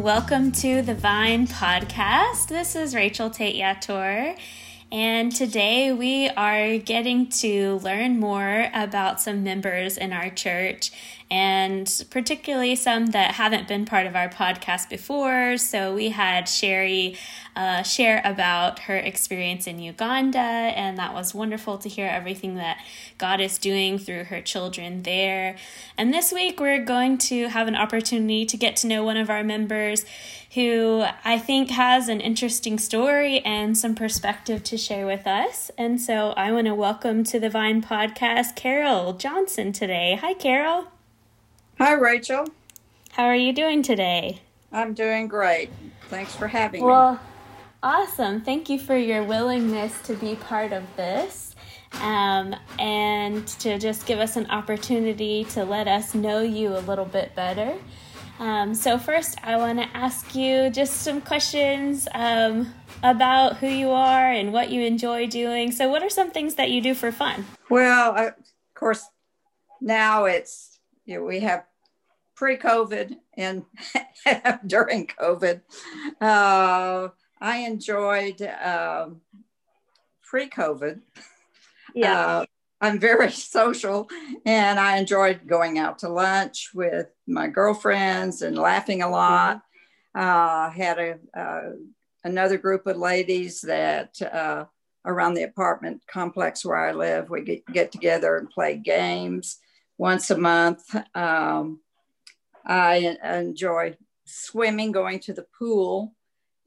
welcome to the Vine Podcast. This is Rachel Tate Yator, and today we are getting to learn more about some members in our church and particularly some that haven't been part of our podcast before. So we had Sherry uh, share about her experience in Uganda, and that was wonderful to hear everything that God is doing through her children there. And this week we're going to have an opportunity to get to know one of our members who I think has an interesting story and some perspective to share with us. And so I want to welcome to the Vine podcast Carol Johnson today. Hi, Carol. Hi, Rachel. How are you doing today? I'm doing great. Thanks for having well, me. Well, awesome. Thank you for your willingness to be part of this um, and to just give us an opportunity to let us know you a little bit better. Um, so, first, I want to ask you just some questions um, about who you are and what you enjoy doing. So, what are some things that you do for fun? Well, of course, now it's you know, we have pre-COVID and during COVID. Uh, I enjoyed um, pre-COVID. Yeah. Uh, I'm very social and I enjoyed going out to lunch with my girlfriends and laughing a lot. Uh, had a, uh, another group of ladies that uh, around the apartment complex where I live, we get, get together and play games once a month. Um, I enjoy swimming, going to the pool,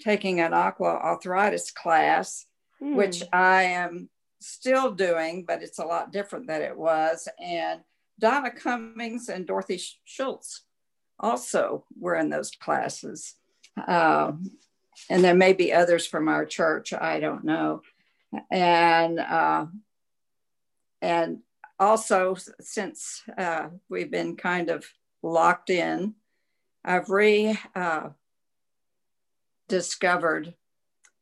taking an aqua arthritis class, mm. which I am still doing, but it's a lot different than it was. And Donna Cummings and Dorothy Schultz also were in those classes. Um, and there may be others from our church, I don't know. And uh, and also since uh, we've been kind of locked in. I've re uh, discovered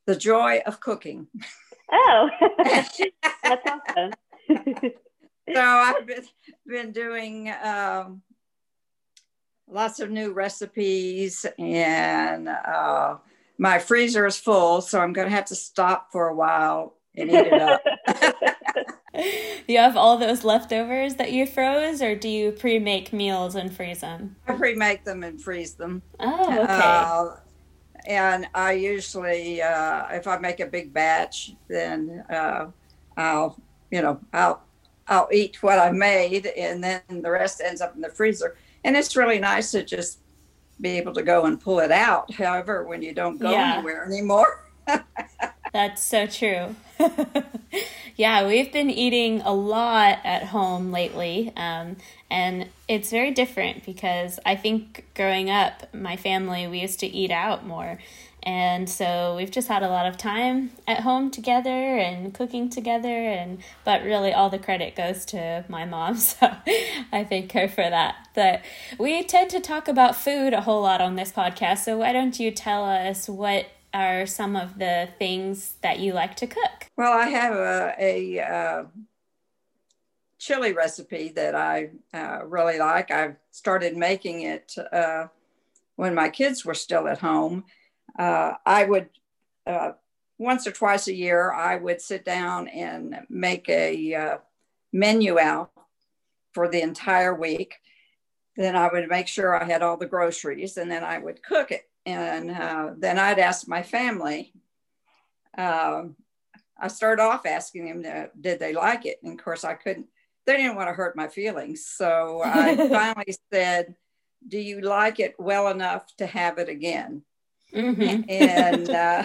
the joy of cooking. Oh, that's awesome. so I've been, been doing um, lots of new recipes, and uh, my freezer is full, so I'm going to have to stop for a while and eat it up. you have all those leftovers that you froze, or do you pre-make meals and freeze them? I pre-make them and freeze them. Oh, okay. Uh, and I usually, uh, if I make a big batch, then uh, I'll, you know, I'll I'll eat what I made, and then the rest ends up in the freezer. And it's really nice to just be able to go and pull it out. However, when you don't go yeah. anywhere anymore. That's so true. yeah, we've been eating a lot at home lately. Um, and it's very different because I think growing up, my family, we used to eat out more. And so we've just had a lot of time at home together and cooking together and but really all the credit goes to my mom. So I thank her for that. But we tend to talk about food a whole lot on this podcast. So why don't you tell us what are some of the things that you like to cook? Well, I have a, a uh, chili recipe that I uh, really like. I've started making it uh, when my kids were still at home. Uh, I would, uh, once or twice a year, I would sit down and make a uh, menu out for the entire week. Then I would make sure I had all the groceries and then I would cook it and uh, then I'd ask my family. Uh, I started off asking them, to, did they like it? And of course, I couldn't. They didn't want to hurt my feelings, so I finally said, "Do you like it well enough to have it again?" Mm-hmm. and uh,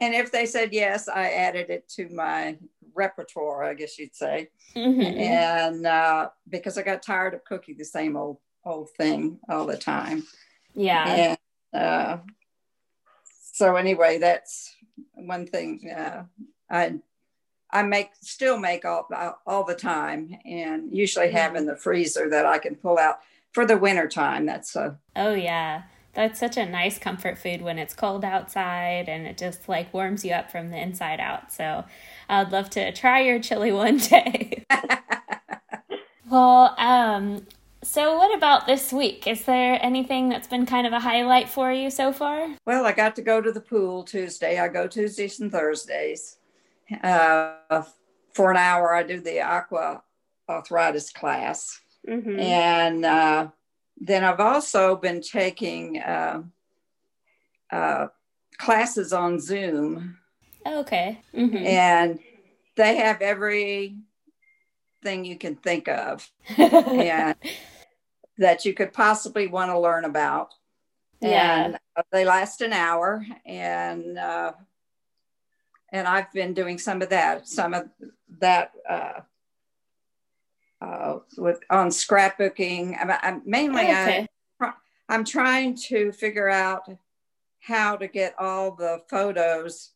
and if they said yes, I added it to my repertoire, I guess you'd say. Mm-hmm. And uh, because I got tired of cooking the same old old thing all the time. Yeah. Uh, so anyway, that's one thing uh, I I make still make all all the time, and usually have in the freezer that I can pull out for the winter time. That's a oh yeah. That's such a nice comfort food when it's cold outside and it just like warms you up from the inside out. So I'd love to try your chili one day. well, um, So, what about this week? Is there anything that's been kind of a highlight for you so far? Well, I got to go to the pool Tuesday. I go Tuesdays and Thursdays. Uh, for an hour, I do the aqua arthritis class. Mm-hmm. And uh, then I've also been taking uh, uh classes on Zoom. Okay. Mm-hmm. And they have every thing you can think of and that you could possibly want to learn about. Yeah. And uh, they last an hour and uh, and I've been doing some of that, some of that uh, uh, with on scrapbooking. I'm, I'm mainly oh, okay. I, I'm trying to figure out how to get all the photos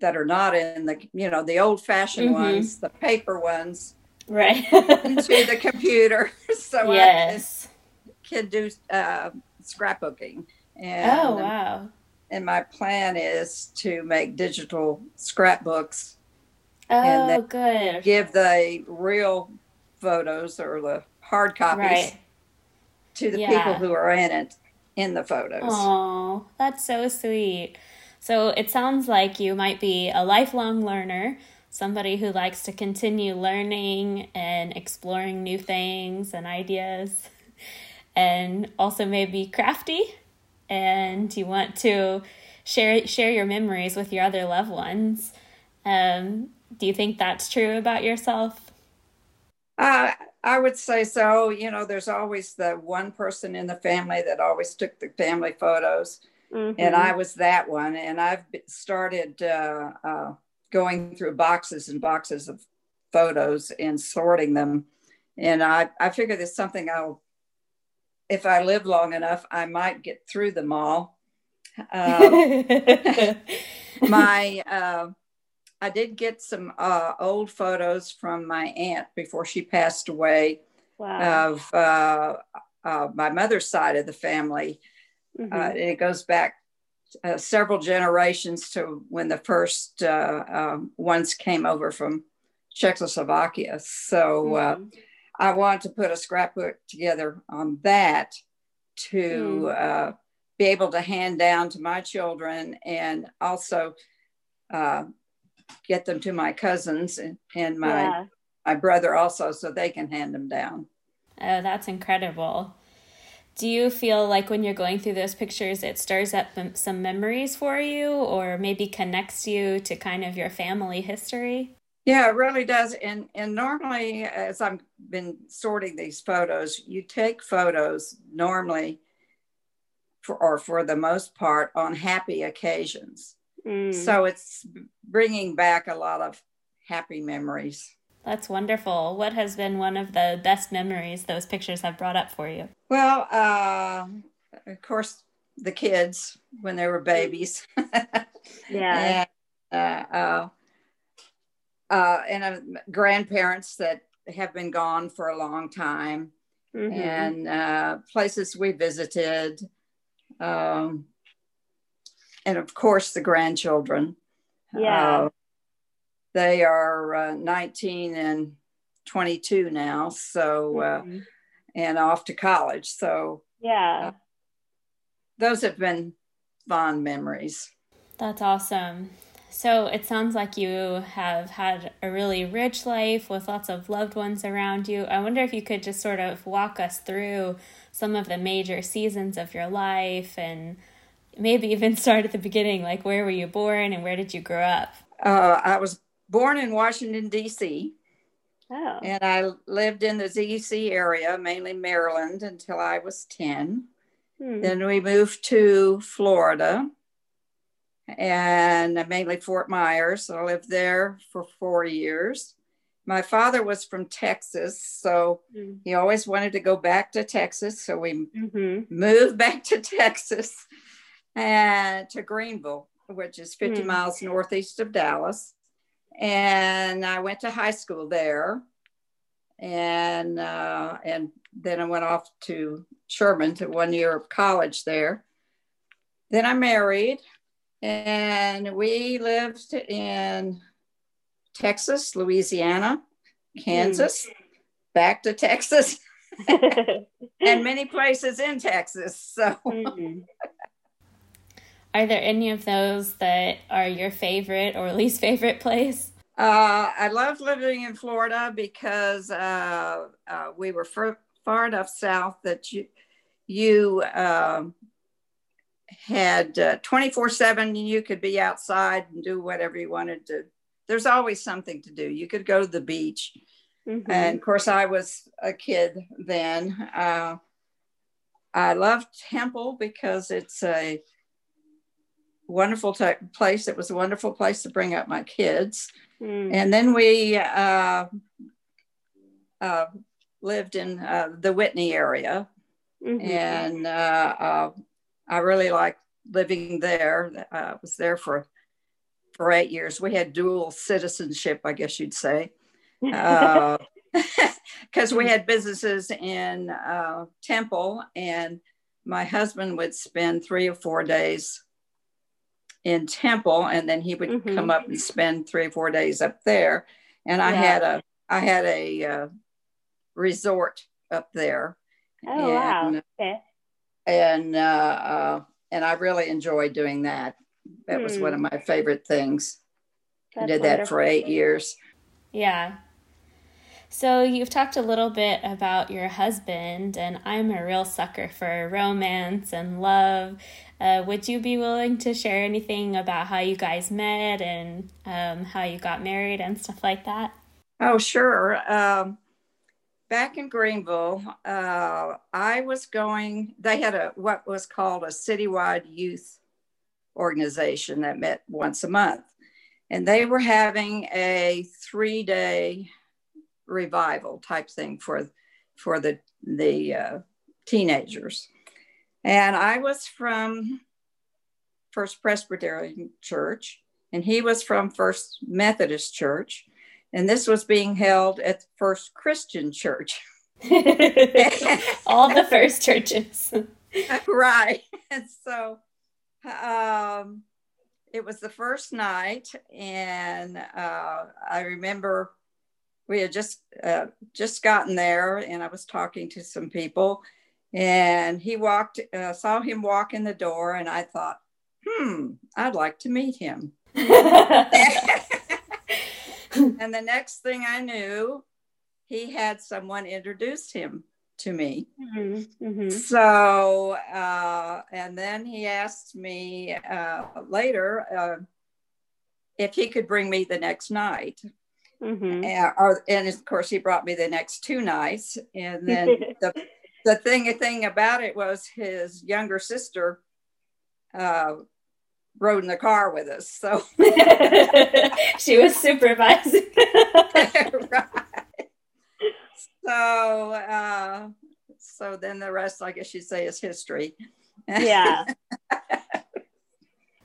that are not in the you know the old fashioned mm-hmm. ones, the paper ones, right into the computer so yes. I can, can do uh, scrapbooking. And, oh wow! And my plan is to make digital scrapbooks. Oh, and good. Give the real photos or the hard copies right. to the yeah. people who are in it in the photos. Oh, that's so sweet. So it sounds like you might be a lifelong learner somebody who likes to continue learning and exploring new things and ideas, and also maybe crafty, and you want to share share your memories with your other loved ones. Um, do you think that's true about yourself? Uh, I would say so. You know, there's always the one person in the family that always took the family photos. Mm-hmm. And I was that one. And I've started uh, uh, going through boxes and boxes of photos and sorting them. And I, I figure there's something I'll, if I live long enough, I might get through them all. Um, my, uh, I did get some uh, old photos from my aunt before she passed away wow. of uh, uh my mother's side of the family. Mm-hmm. Uh, and it goes back uh, several generations to when the first uh, um, ones came over from Czechoslovakia. So uh, mm-hmm. I wanted to put a scrapbook together on that to mm. be able to hand down to my children and also uh, get them to my cousins and, and my yeah. my brother also so they can hand them down. Oh, that's incredible do you feel like when you're going through those pictures it stirs up some memories for you or maybe connects you to kind of your family history? Yeah it really does. And and normally as i've been sorting these photos you take photos normally for or for the most part on happy occasions. Mm. so it's bringing back a lot of happy memories that's wonderful. What has been one of the best memories those pictures have brought up for you? Well, uh, of course, the kids when they were babies. yeah. and, uh, uh, uh, and uh, grandparents that have been gone for a long time, mm-hmm. and uh, places we visited, um, and of course the grandchildren. Yeah. They are uh, 19 and 22 now, so uh, mm-hmm. and off to college. So yeah, uh, those have been fond memories. That's awesome. So it sounds like you have had a really rich life with lots of loved ones around you. I wonder if you could just sort of walk us through some of the major seasons of your life and maybe even start at the beginning like where were you born and where did you grow up? Uh, I was born in Washington, D.C. Oh. And I lived in the D.C. area, mainly Maryland, until I was 10. Hmm. Then we moved to Florida and mainly Fort Myers. I lived there for four years. My father was from Texas, so hmm. he always wanted to go back to Texas. So we mm-hmm. moved back to Texas and to Greenville, which is 50 hmm. miles northeast of Dallas and I went to high school there, and uh, and then I went off to Sherman to one year of college there. Then I married, and we lived in Texas, Louisiana, Kansas, mm. back to Texas. and many places in Texas. So, mm-hmm. Are there any of those that are your favorite or least favorite place? Uh, I love living in Florida because uh, uh, we were far, far, enough south that you you um, had uh, 24 7 you could be outside and do whatever you wanted to there's always something to do you could go to the beach mm-hmm. and of course i was a kid then uh, i love temple because it's a wonderful t- place it was a wonderful place to bring up my kids mm. and then we uh, uh lived in uh, the whitney area mm-hmm. and uh, I really liked living there. I uh, was there for for eight years. We had dual citizenship, I guess you'd say, because uh, we had businesses in uh, Temple, and my husband would spend three or four days in Temple, and then he would mm-hmm. come up and spend three or four days up there. And I had a I had a uh, resort up there. Oh and, wow! Okay and uh, uh, and I really enjoyed doing that. That was one of hmm. my favorite things. That's I did wonderful. that for eight years. Yeah. So you've talked a little bit about your husband, and I'm a real sucker for romance and love. Uh, would you be willing to share anything about how you guys met and um, how you got married and stuff like that? Oh, sure. Um, back in Greenville, uh, I was going, they had a what was called a citywide youth organization that met once a month. And they were having a three day revival type thing for, for the, the uh, teenagers. And I was from First Presbyterian Church, and he was from First Methodist Church and this was being held at First Christian Church. All the first churches. right. And so um, it was the first night, and uh, I remember we had just uh, just gotten there, and I was talking to some people, and he walked, uh, saw him walk in the door, and I thought, hmm, I'd like to meet him. and the next thing I knew, he had someone introduced him to me. Mm-hmm, mm-hmm. So, uh, and then he asked me uh, later uh, if he could bring me the next night. Mm-hmm. And, or, and of course, he brought me the next two nights. And then the, the thing, thing about it was his younger sister uh, rode in the car with us. So she was supervising. right. So, uh, so then the rest, I guess you'd say, is history. Yeah.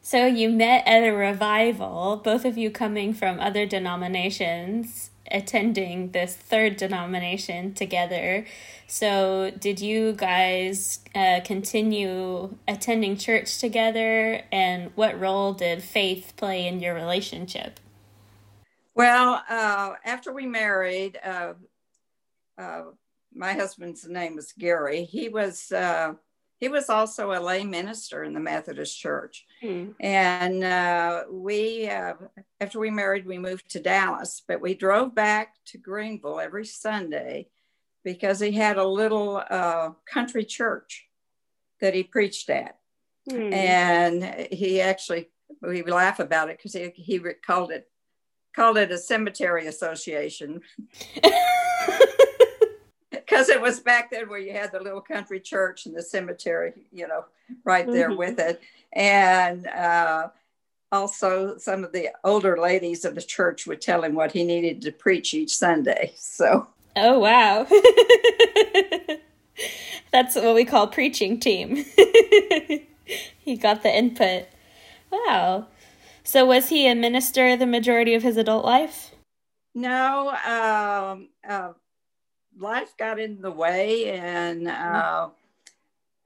So you met at a revival, both of you coming from other denominations attending this third denomination together. So, did you guys uh, continue attending church together, and what role did faith play in your relationship? Well, uh, after we married, uh, uh my husband's name was Gary. He was uh, he was also a lay minister in the Methodist Church. Mm. And uh, we, uh, after we married, we moved to Dallas, but we drove back to Greenville every Sunday because he had a little uh, country church that he preached at. Mm. And he actually, we laugh about it because he, he called it called it a cemetery association. because it was back then where you had the little country church and the cemetery, you know, right there mm-hmm. with it. And uh, also, some of the older ladies of the church would tell him what he needed to preach each Sunday. So, oh, wow. That's what we call preaching team. he got the input. Wow. So, was he a minister the majority of his adult life? No. Um, uh, life got in the way and mm-hmm. uh,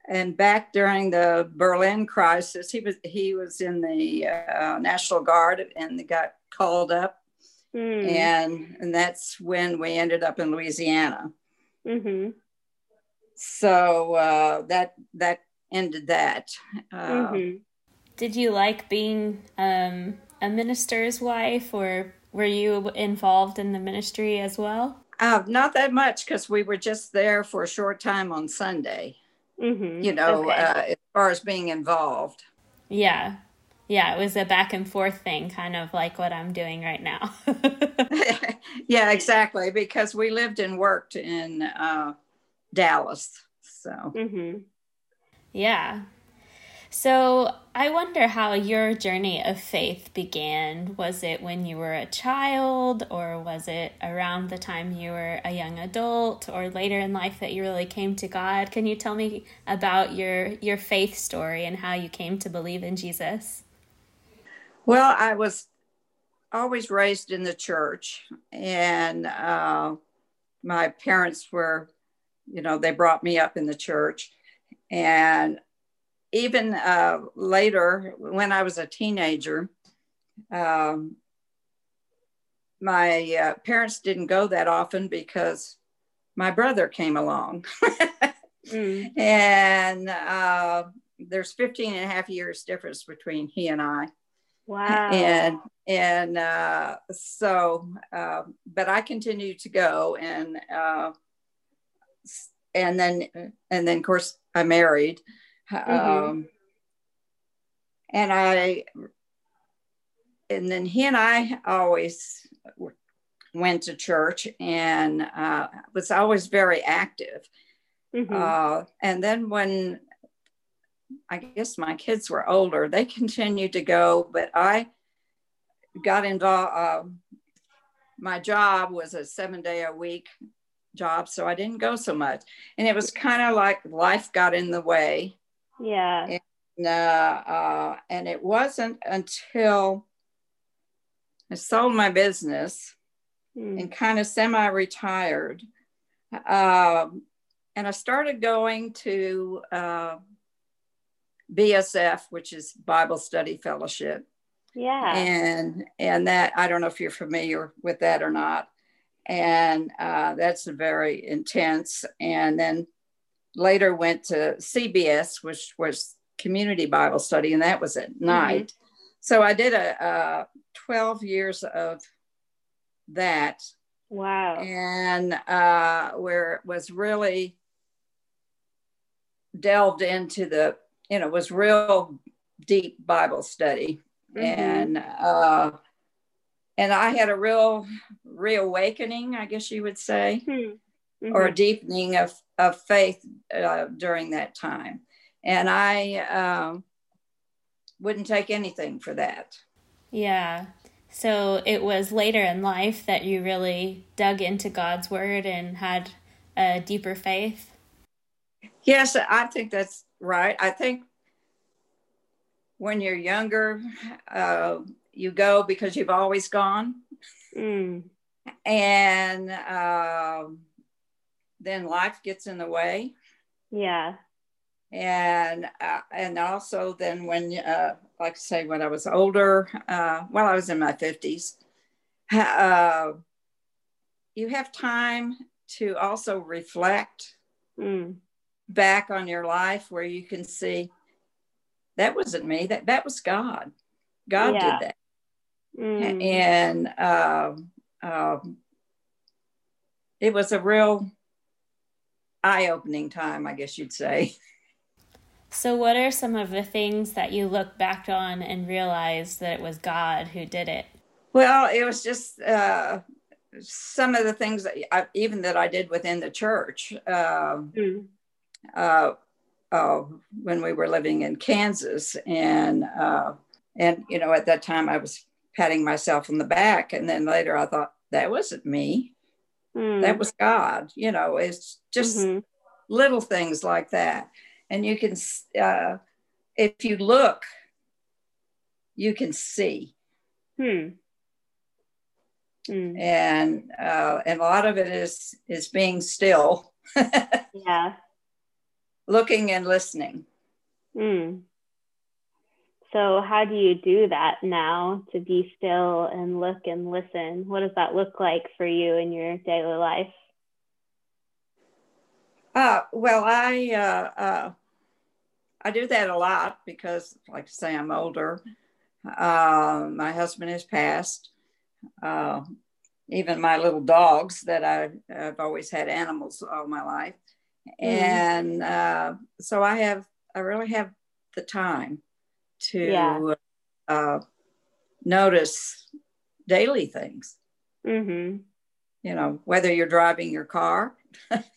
and back during the Berlin crisis, he was he was in the uh, National Guard and got called up, mm. and and that's when we ended up in Louisiana. Mm-hmm. so uh, that that ended that. Uh, mm-hmm. Did you like being um, a minister's wife, or were you involved in the ministry as well? Uh, not that much because we were just there for a short time on Sunday. Mm-hmm. You know, okay. uh, as far as being involved. Yeah. Yeah, it was a back and forth thing, kind of like what I'm doing right now. yeah, exactly. Because we lived and worked in uh, Dallas. So, mm-hmm. yeah. So I wonder how your journey of faith began. Was it when you were a child, or was it around the time you were a young adult, or later in life that you really came to God? Can you tell me about your your faith story and how you came to believe in Jesus? Well, I was always raised in the church, and uh, my parents were, you know, they brought me up in the church, and even uh, later, when I was a teenager, um, my uh, parents didn't go that often because my brother came along. mm. And uh, there's 15 and a half years difference between he and I. Wow. And and uh, so, uh, but I continued to go, and uh, and then and then of course I married, Mm-hmm. Um, and I, and then he and I always went to church and uh, was always very active. Mm-hmm. Uh, and then when I guess my kids were older, they continued to go, but I got involved. Uh, my job was a seven day a week job, so I didn't go so much. And it was kind of like life got in the way. Yeah. And, uh, uh, and it wasn't until I sold my business mm. and kind of semi retired. Um, and I started going to uh, BSF, which is Bible Study Fellowship. Yeah. And and that I don't know if you're familiar with that or not. And uh, that's very intense. And then later went to CBS, which was community Bible study, and that was at mm-hmm. night. Mm-hmm. So I did a, a 12 years of that. Wow. And uh, where it was really delved into the, you know, was real deep Bible study. Mm-hmm. And uh, and I had a real reawakening, I guess you would say. Mm-hmm mm-hmm. or a deepening of, of faith uh, during that time. And I um, wouldn't take anything for that. Yeah. So it was later in life that you really dug into God's word and had a deeper faith? Yes, I think that's right. I think when you're younger, uh, you go because you've always gone. Mm. And um, then life gets in the way. Yeah. And uh, and also then when uh, like I say when I was older, uh, well I was in my fifties, uh, you have time to also reflect mm. back on your life where you can see that wasn't me that that was God. God yeah. did that. Mm. And um, um, it was a real eye opening time, I guess you'd say. So, what are some of the things that you look back on and realize that it was God who did it? Well, it was just uh, some of the things that I, even that I did within the church. Uh, mm. uh, when we were living in Kansas, and uh, and you know, at that time I was patting myself on the back, and then later I thought that wasn't me. Mm. That was God. You know, it's just mm-hmm. little things like that. And you can, uh, if you look, you can see. Hmm. Mm. And uh, and a lot of it is is being still. yeah. Looking and listening. Hmm. So, how do you do that now to be still and look and listen? What does that look like for you in your daily life? Uh, well, I uh, uh, I do that a lot because, like I say, I'm older. Uh, my husband has passed. Uh, even my little dogs that I, have always had animals all my life, mm. and uh, so I have I really have the time to yeah. uh, notice daily things. Mm-hmm. You know, whether you're driving your car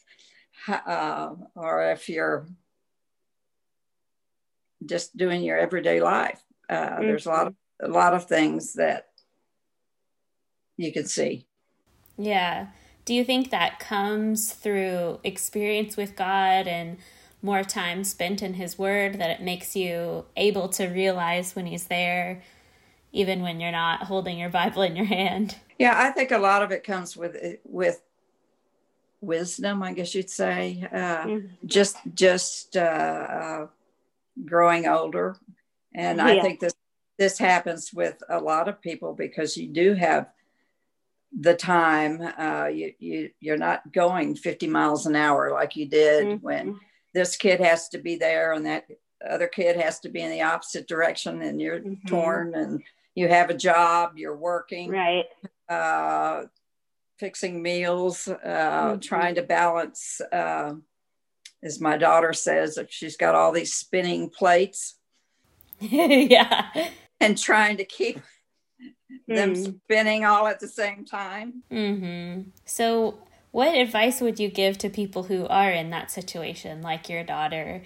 uh, or if you're just doing your everyday life. Uh, mm-hmm. There's a lot of a lot of things that you can see. Yeah. Do you think that comes through experience with God and more time spent in His Word that it makes you able to realize when He's there, even when you're not holding your Bible in your hand? Yeah, I think a lot of it comes with with wisdom, I guess you'd say. Uh, mm-hmm. Just just uh, growing older, and yeah. I think this this happens with a lot of people because you do have the time. Uh, you you you're not going 50 miles an hour like you did mm-hmm. when this kid has to be there and that other kid has to be in the opposite direction, and you're mm-hmm. torn and you have a job, you're working, right? Uh, fixing meals, uh, mm-hmm. trying to balance, uh, as my daughter says, if she's got all these spinning plates. yeah. And trying to keep mm. them spinning all at the same time. Mm-hmm. So, what advice would you give to people who are in that situation, like your daughter,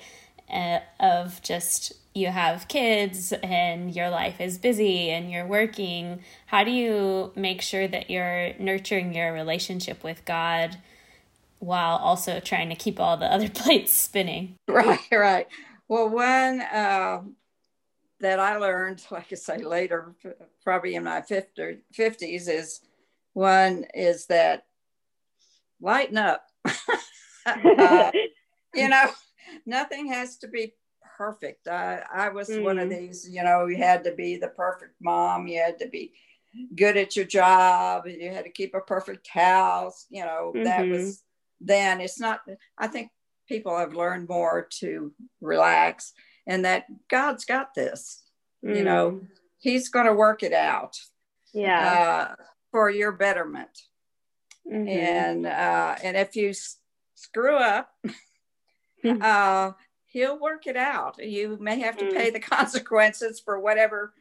uh, of just you have kids and your life is busy and you're working, how do you make sure that you're nurturing your relationship with God while also trying to keep all the other plates spinning? Right, right. Well, one uh, that I learned, like I say later, probably in my 50, 50s, is one is that lighten up. uh, you know, nothing has to be perfect. I, I was mm. one of mm. these, you know, you had to be the perfect mom, you had to be good at your job, you had to keep a perfect house, you know, mm-hmm. that was then. It's not, I think people have learned more to relax and that God's got this, mm. you know, mm. He's going to work it out. Yeah. Uh, for your betterment. Mm-hmm. And uh, and if you s- screw up, uh, he'll work it out. You may have to pay mm. the consequences for whatever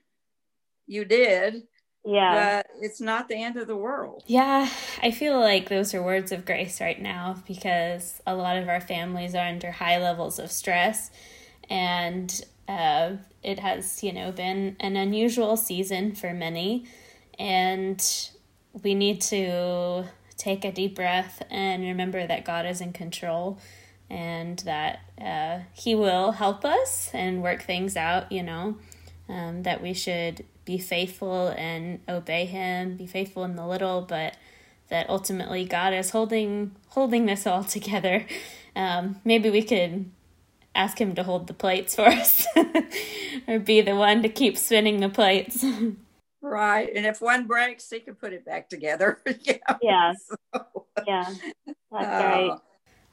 you did. Yeah. But it's not the end of the world. Yeah. I feel like those are words of grace right now because a lot of our families are under high levels of stress. And uh, it has, you know, been an unusual season for many. And we need to take a deep breath and remember that God is in control and that uh, He will help us and work things out, you know, um, that we should be faithful and obey Him, be faithful in the little, but that ultimately God is holding holding this all together. Um, maybe we could ask Him to hold the plates for us, or be the one to keep spinning the plates. Right, and if one breaks, he can put it back together. yeah. Yeah. So, yeah. That's uh, right.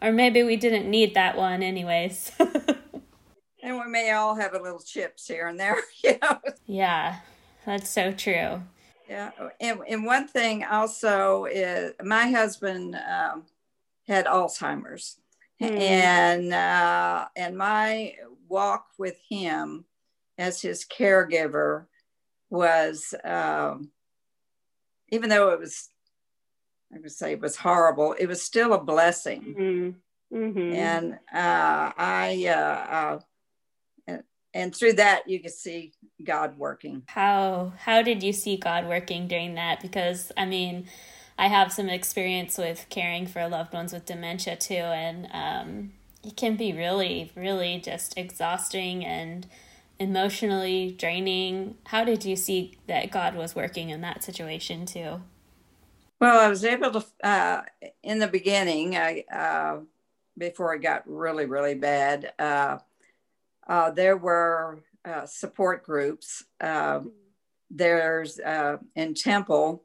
Or maybe we didn't need that one anyways. and we may all have a little chips here and there, you know. Yeah, that's so true. Yeah, and, and one thing also is my husband um, had Alzheimer's, mm. and uh, and my walk with him as his caregiver was, um, even though it was I would say it was horrible. It was still a blessing. Mm-hmm. Mm-hmm. And uh, I, uh, uh, and, and through that, you could see God working. How how did you see God working during that? Because I mean, I have some experience with caring for loved ones with dementia too, and um, it can be really, really just exhausting and emotionally draining. How did you see that God was working in that situation too? Well, I was able to, uh, in the beginning, I, uh, before it got really, really bad, uh, uh there were uh, support groups. Uh, there's in Temple,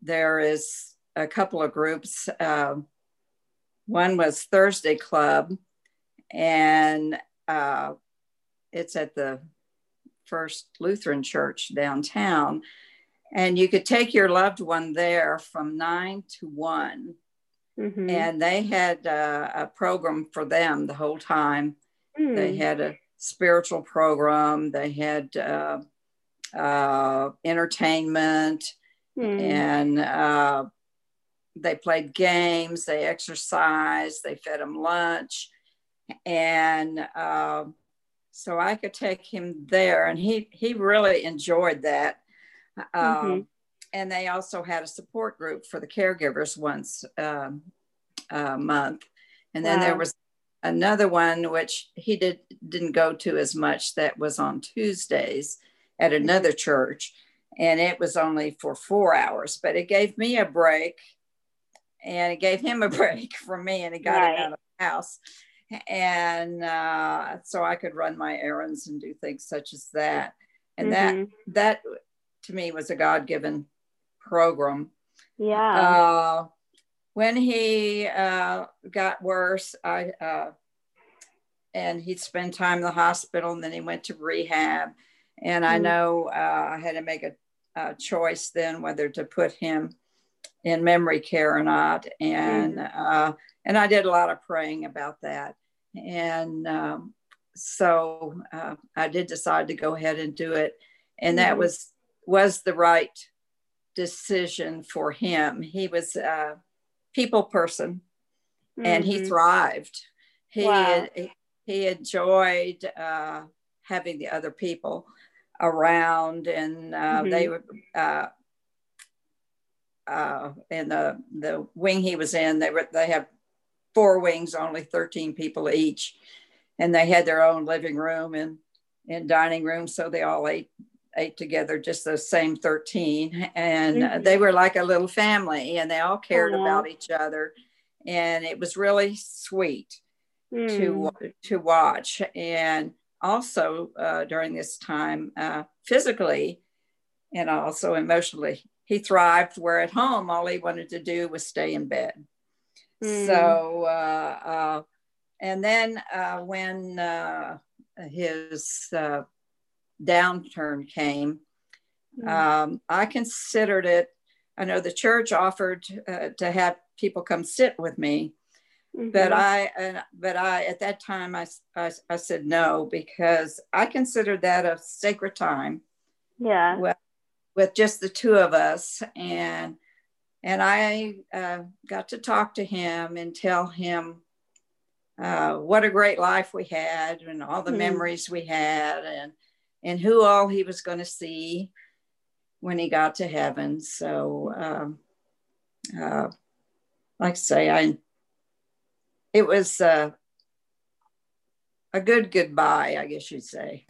there is a couple of groups one was Thursday Club, and it's at the First Lutheran Church downtown. And you could take your loved one there from nine to one. Mm-hmm. And they had uh, a program for them the whole time. Mm. They had a spiritual program, they had uh, uh, entertainment, mm. and uh, they played games, they exercised, they fed them lunch. And uh, so I could take him there, and he, he really enjoyed that. Mm-hmm. Um, and they also had a support group for the caregivers once um, a month. And then wow. there was another one which he did didn't go to as much that was on Tuesdays at mm-hmm. another church and it was only for 4 hours but it gave me a break and it gave him a break from me and it got right. him out of the house and uh, so I could run my errands and do things such as that and mm-hmm. that that to me was a god-given program yeah uh, when he uh, got worse, I uh, and he'd spend time in the hospital, and then he went to rehab. And mm-hmm. I know uh, I had to make a, a, choice then whether to put him in memory care or not, and mm-hmm. And I did a lot of praying about that, and um, so uh, I did decide to go ahead and do it, and mm-hmm. that was was the right decision for him. He was a people person mm-hmm. and he mm-hmm. thrived. He, wow. he enjoyed uh, having the other people around and uh, mm-hmm. they were uh, uh, in the, the wing he was in, they were, they have four wings, only 13 people each. And they had their own living room and, and dining room. So they all ate ate together, just those same 13. And mm-hmm. they were like a little family and they all cared Aww. about each other. And it was really sweet mm. to, to watch. And also uh, during this time, uh, physically and also emotionally, he thrived where at home, all he wanted to do was stay in bed. Mm. So, uh, uh, and then uh, when uh, his downturn came, mm-hmm. um, I considered it. I know the church offered uh, to have people come sit with me, mm-hmm. but I, uh, but I at that time I, I, I said no because I considered that a sacred time. Yeah. With, with just the two of us and and I uh, got to talk to him and tell him uh, what a great life we had and all the mm. memories we had and and who all he was going to see when he got to heaven. So, um, uh, like I say, I it was uh, a good goodbye, I guess you'd say.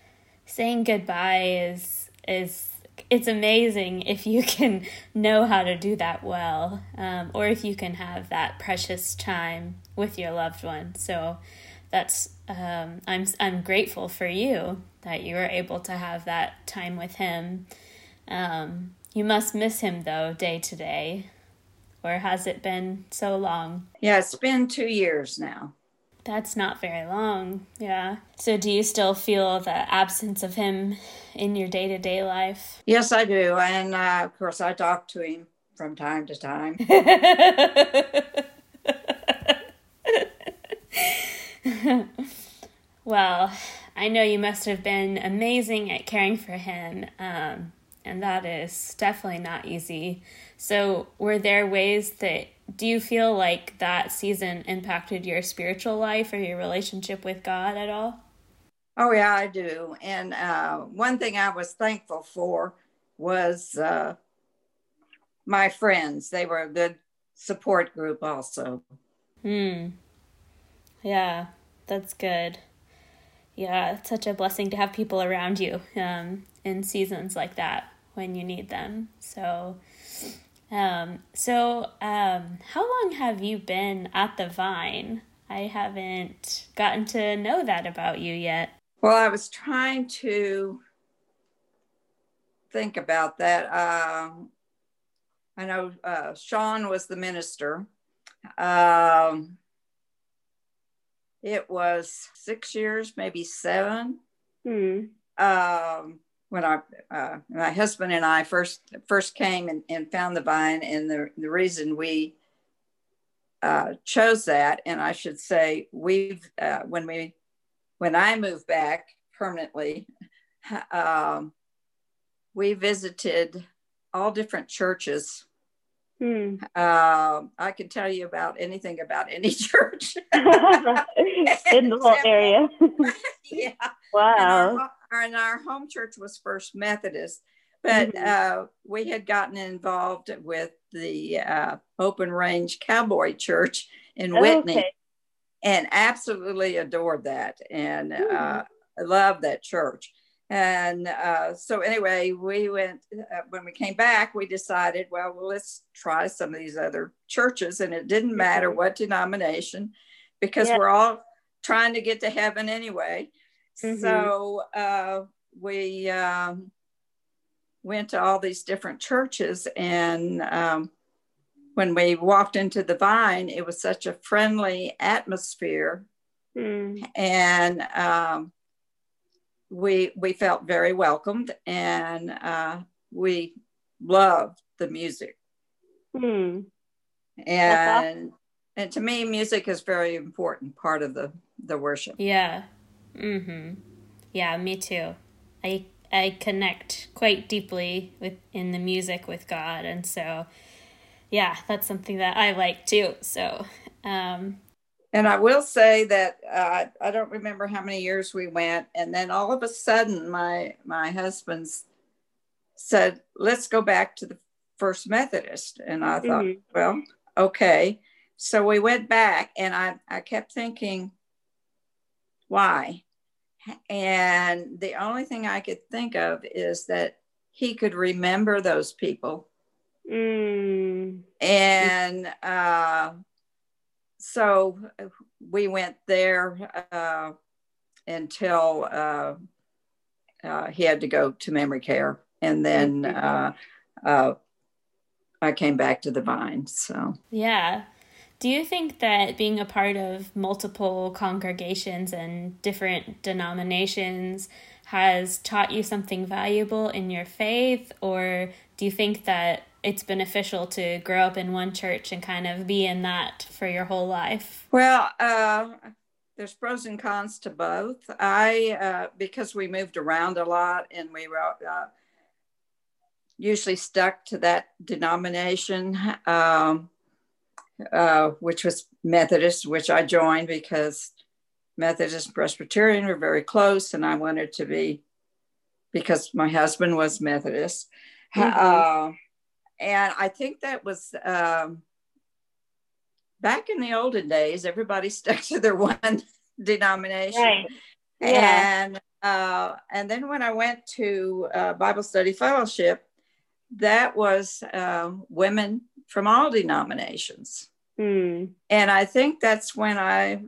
Saying goodbye is is it's amazing if you can know how to do that well, um, or if you can have that precious time with your loved one. So that's um, I'm I'm grateful for you that you were able to have that time with him. Um, you must miss him though, day to day, or has it been so long? Yeah, it's been two years now. That's not very long. Yeah. So, do you still feel the absence of him in your day to day life? Yes, I do. And uh, of course, I talk to him from time to time. well, I know you must have been amazing at caring for him, um, and that is definitely not easy. So, were there ways that do you feel like that season impacted your spiritual life or your relationship with God at all? Oh, yeah, I do. And uh, one thing I was thankful for was uh, my friends. They were a good support group, also. Hmm. Yeah, that's good. Yeah, it's such a blessing to have people around you um, in seasons like that when you need them. So, um, so um, how long have you been at the Vine? I haven't gotten to know that about you yet. Well, I was trying to think about that. Um, I know uh, Sean was the minister. Um, it was six years, maybe seven. Hmm. Um, when I, uh, my husband and I first first came and, and found the vine, and the the reason we uh, chose that, and I should say we've uh, when we when I moved back permanently, um, we visited all different churches. Hmm. Um, I can tell you about anything about any church in the whole area. yeah. Wow. And our, home church was First Methodist, but mm-hmm. uh, we had gotten involved with the uh, Open Range Cowboy Church in Whitney okay. and absolutely adored that and mm-hmm. uh, loved that church. And uh, so, anyway, we went uh, when we came back. We decided, well, well, let's try some of these other churches, and it didn't matter what denomination, because yeah. we're all trying to get to heaven anyway. Mm-hmm. So uh, we um, went to all these different churches, and um, when we walked into the Vine, it was such a friendly atmosphere, mm. and um, we we felt very welcomed, and uh, we loved the music. Mm. And and to me, music is very important part of the the worship. Yeah. Mm-hmm. Yeah, me too. I I connect quite deeply with in the music with God, and so yeah, that's something that I like too. So, um, and I will say that uh, I don't remember how many years we went, and then all of a sudden, my my husband's said, "Let's go back to the First Methodist," and I thought, mm-hmm. well, okay. So we went back, and I I kept thinking, why? And the only thing I could think of is that he could remember those people. Mm. And uh, so we went there uh, until uh, uh he had to go to memory care. And then uh, uh, I came back to the vine. So, yeah. Do you think that being a part of multiple congregations and different denominations has taught you something valuable in your faith, or do you think that it's beneficial to grow up in one church and kind of be in that for your whole life? Well, uh, there's pros and cons to both. I, uh, because we moved around a lot and we were uh, usually stuck to that denomination. Um, uh, which was Methodist, which I joined because Methodist and Presbyterian were very close, and I wanted to be because my husband was Methodist. Mm-hmm. Uh, and I think that was um, back in the olden days, everybody stuck to their one denomination. Right. Yeah. And uh, and then when I went to uh, Bible Study Fellowship, that was uh, women from all denominations. Mm. And I think that's when I,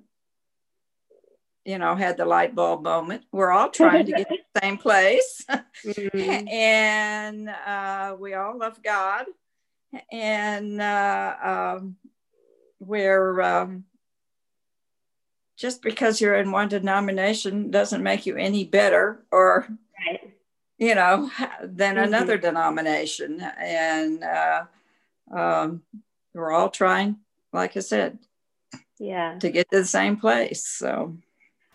you know, had the light bulb moment. We're all trying to get to the same place. mm. and uh, we all love God. And uh, um, we're um, just because you're in one denomination doesn't make you any better or. Right. You know, than mm-hmm. another denomination. And uh, um, we're all trying, like I said, yeah, to get to the same place. So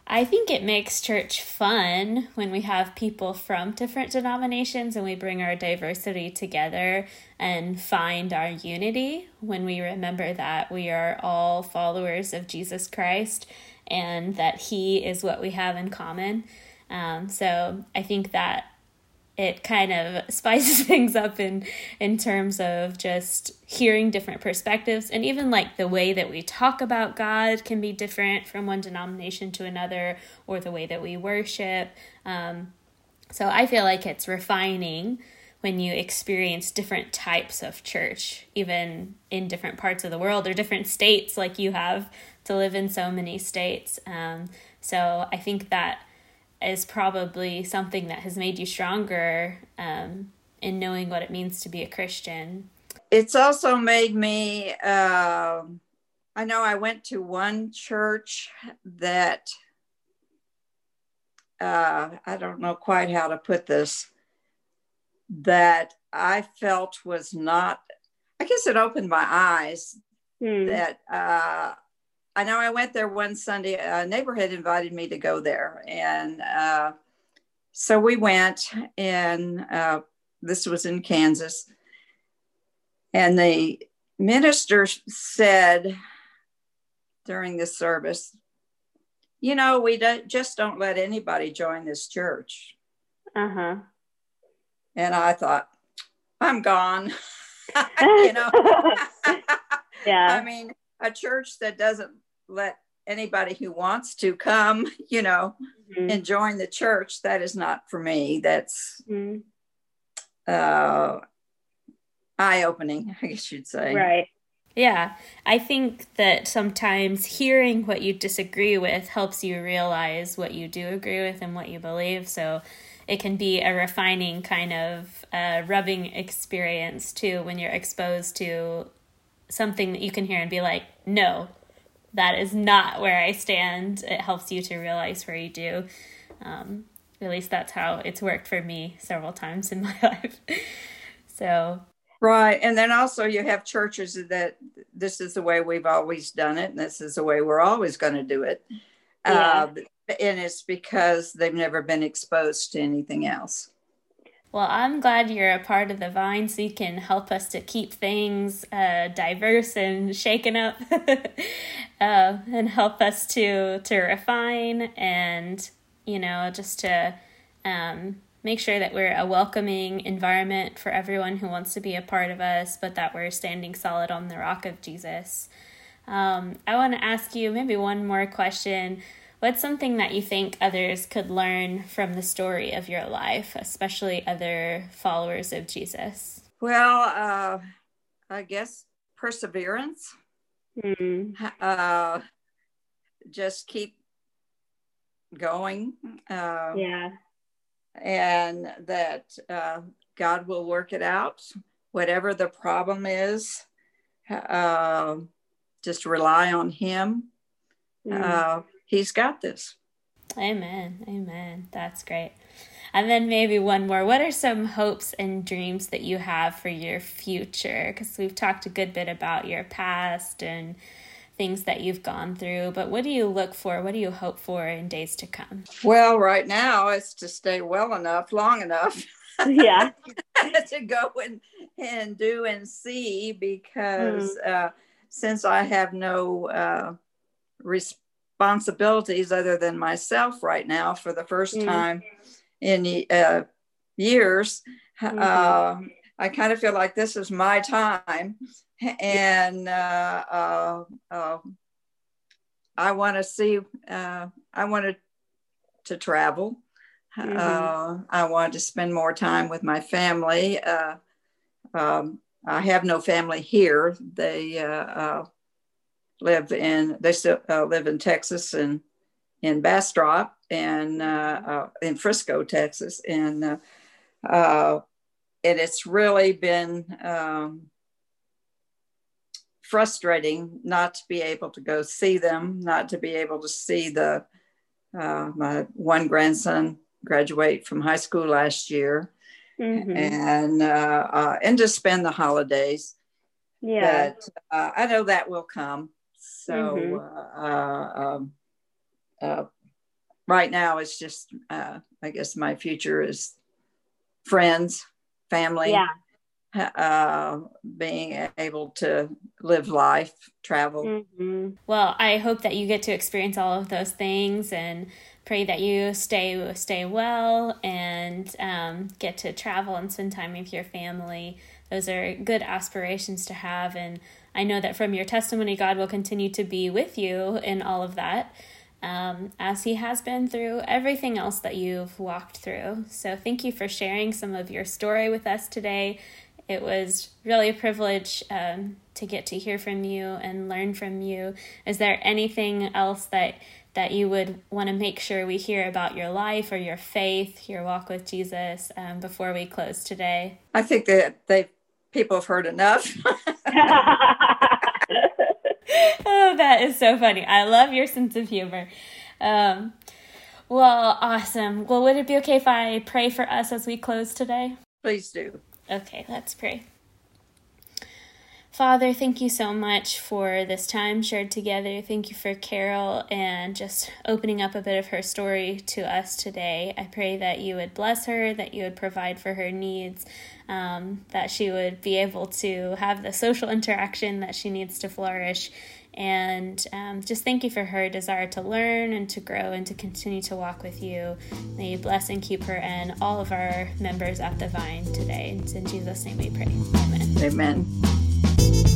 I think it makes church fun when we have people from different denominations and we bring our diversity together and find our unity when we remember that we are all followers of Jesus Christ and that He is what we have in common. Um, so I think that it kind of spices things up in in terms of just hearing different perspectives. And even like the way that we talk about God can be different from one denomination to another or the way that we worship. Um, so I feel like it's refining when you experience different types of church even in different parts of the world or different states like you have to live in so many states. Um, so I think that is probably something that has made you stronger um, in knowing what it means to be a Christian. It's also made me uh, I know I went to one church that uh, I don't know quite how to put this, that I felt was not, I guess it opened my eyes hmm. that uh, I know I went there one Sunday, a neighbor had invited me to go there. And uh, so we went, and uh, this was in Kansas. And the minister said during the service, you know, we don't, just don't let anybody join this church. Uh huh. And I thought, I'm gone. you know, yeah. I mean, a church that doesn't let anybody who wants to come, you know, mm-hmm. and join the church, that is not for me. That's mm-hmm. uh, eye opening, I guess you'd say. Right. Yeah, I think that sometimes hearing what you disagree with helps you realize what you do agree with and what you believe. So it can be a refining kind of uh, rubbing experience too when you're exposed to something that you can hear and be like, no, that is not where I stand. It helps you to realize where you do. Um, at least that's how it's worked for me several times in my life. so Right. And then also you have churches that this is the way we've always done it, and this is the way we're always going to do it. Yeah. Uh, and it's because they've never been exposed to anything else. Well, I'm glad you're a part of the Vine so you can help us to keep things uh, diverse and shaken up uh, and help us to, to refine and, you know, just to um, make sure that we're a welcoming environment for everyone who wants to be a part of us, but that we're standing solid on the rock of Jesus. Um, I want to ask you maybe one more question. What's something that you think others could learn from the story of your life, especially other followers of Jesus? Well, uh, I guess perseverance. Mm. Uh, just keep going. Uh, yeah and that uh, God will work it out, whatever the problem is. Uh, just rely on Him. Mm. He's got this. Amen. Amen. That's great. And then maybe one more. What are some hopes and dreams that you have for your future? Because we've talked a good bit about your past and things that you've gone through, but what do you look for? What do you hope for in days to come? Well, right now it's to stay well enough, long enough. Yeah. to go and, and do and see because mm. uh, since I have no uh, responsibilities other than myself right now for the first mm. time in uh, years, mm-hmm. Uh, I kind of feel like this is my time and uh, uh, uh, I want to see. Uh, I wanted to travel. Mm-hmm. Uh, I wanted to spend more time with my family. Uh, um, I have no family here. They live in. They still live in Texas and in Bastrop and in Frisco, Texas, and and it's really been. Um, frustrating not to be able to go see them, not to be able to see the uh, my one grandson graduate from high school last year, mm-hmm. and uh, uh, and to spend the holidays. Yeah, but uh, I know that will come. So mm-hmm. Uh, um, uh, right now, it's just I guess my future is friends, family. Yeah uh, being able to live life, travel. Mm-hmm. Well, I hope that you get to experience all of those things and pray that you stay stay well and um, get to travel and spend time with your family. Those are good aspirations to have, and I know that from your testimony, God will continue to be with you in all of that. Um, as he has been through everything else that you've walked through. So, thank you for sharing some of your story with us today it was really a privilege um, to get to hear from you and learn from you. Is there anything else that that you would want to make sure we hear about your life or your faith, your walk with Jesus, um, before we close today? I think that they people have heard enough. oh, that is so funny. I love your sense of humor. Um, well, awesome. Well, would it be okay if I pray for us as we close today? Please do. Okay, let's pray. Father, thank you so much for this time shared together. Thank you for Carol and just opening up a bit of her story to us today. I pray that you would bless her, that you would provide for her needs, um, that she would be able to have the social interaction that she needs to flourish. And um, just thank you for her desire to learn and to grow and to continue to walk with you. May you bless and keep her and all of our members at the Vine today. It's in Jesus' name we pray. Amen. Amen you